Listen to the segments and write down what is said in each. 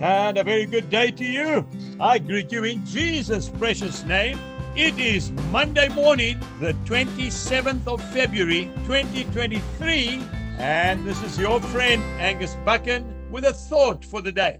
and a very good day to you. I greet you in Jesus' precious name. It is Monday morning, the 27th of February, 2023, and this is your friend Angus Buchan with a thought for the day.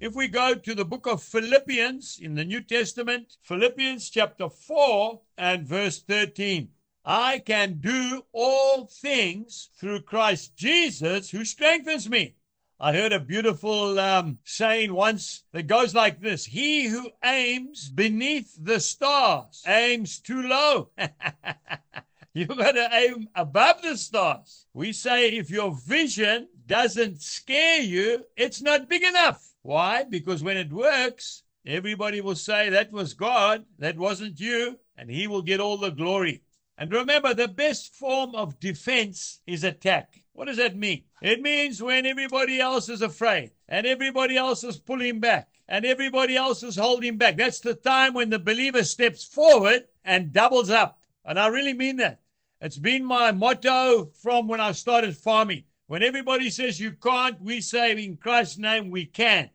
If we go to the book of Philippians in the New Testament, Philippians chapter 4 and verse 13. I can do all things through Christ Jesus who strengthens me. I heard a beautiful um, saying once that goes like this He who aims beneath the stars aims too low. You've got to aim above the stars. We say if your vision doesn't scare you, it's not big enough. Why? Because when it works, everybody will say that was God, that wasn't you, and He will get all the glory. And remember, the best form of defense is attack. What does that mean? It means when everybody else is afraid and everybody else is pulling back and everybody else is holding back. That's the time when the believer steps forward and doubles up. And I really mean that. It's been my motto from when I started farming. When everybody says you can't, we say in Christ's name we can.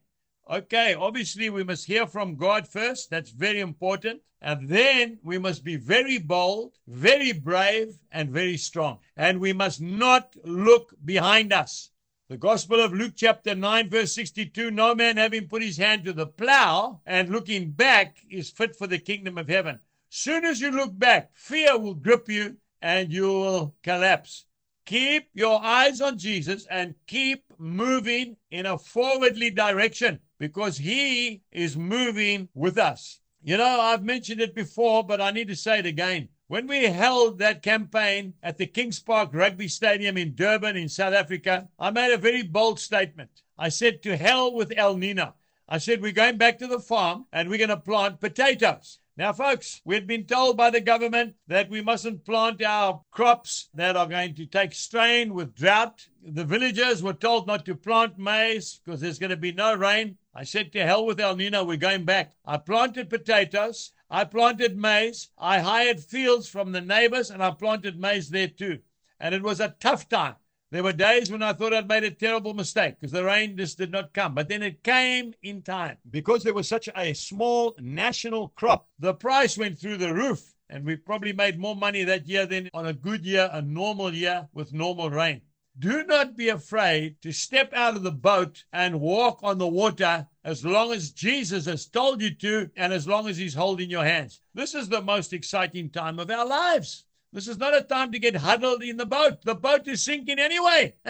Okay, obviously we must hear from God first. That's very important. And then we must be very bold, very brave, and very strong. And we must not look behind us. The Gospel of Luke, chapter 9, verse 62 No man having put his hand to the plow and looking back is fit for the kingdom of heaven. Soon as you look back, fear will grip you and you will collapse. Keep your eyes on Jesus and keep moving in a forwardly direction because he is moving with us. You know, I've mentioned it before, but I need to say it again. When we held that campaign at the Kings Park Rugby Stadium in Durban, in South Africa, I made a very bold statement. I said, To hell with El Nino. I said, We're going back to the farm and we're going to plant potatoes. Now, folks, we've been told by the government that we mustn't plant our crops that are going to take strain with drought. The villagers were told not to plant maize because there's going to be no rain. I said, to hell with El Nino, we're going back. I planted potatoes. I planted maize. I hired fields from the neighbors and I planted maize there too. And it was a tough time. There were days when I thought I'd made a terrible mistake because the rain just did not come. But then it came in time. Because there was such a small national crop, the price went through the roof. And we probably made more money that year than on a good year, a normal year with normal rain. Do not be afraid to step out of the boat and walk on the water as long as Jesus has told you to and as long as He's holding your hands. This is the most exciting time of our lives. This is not a time to get huddled in the boat. The boat is sinking anyway.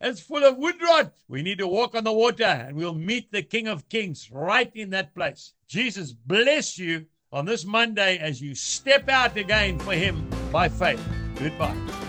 it's full of wood rot. We need to walk on the water and we'll meet the King of Kings right in that place. Jesus bless you on this Monday as you step out again for Him by faith. Goodbye.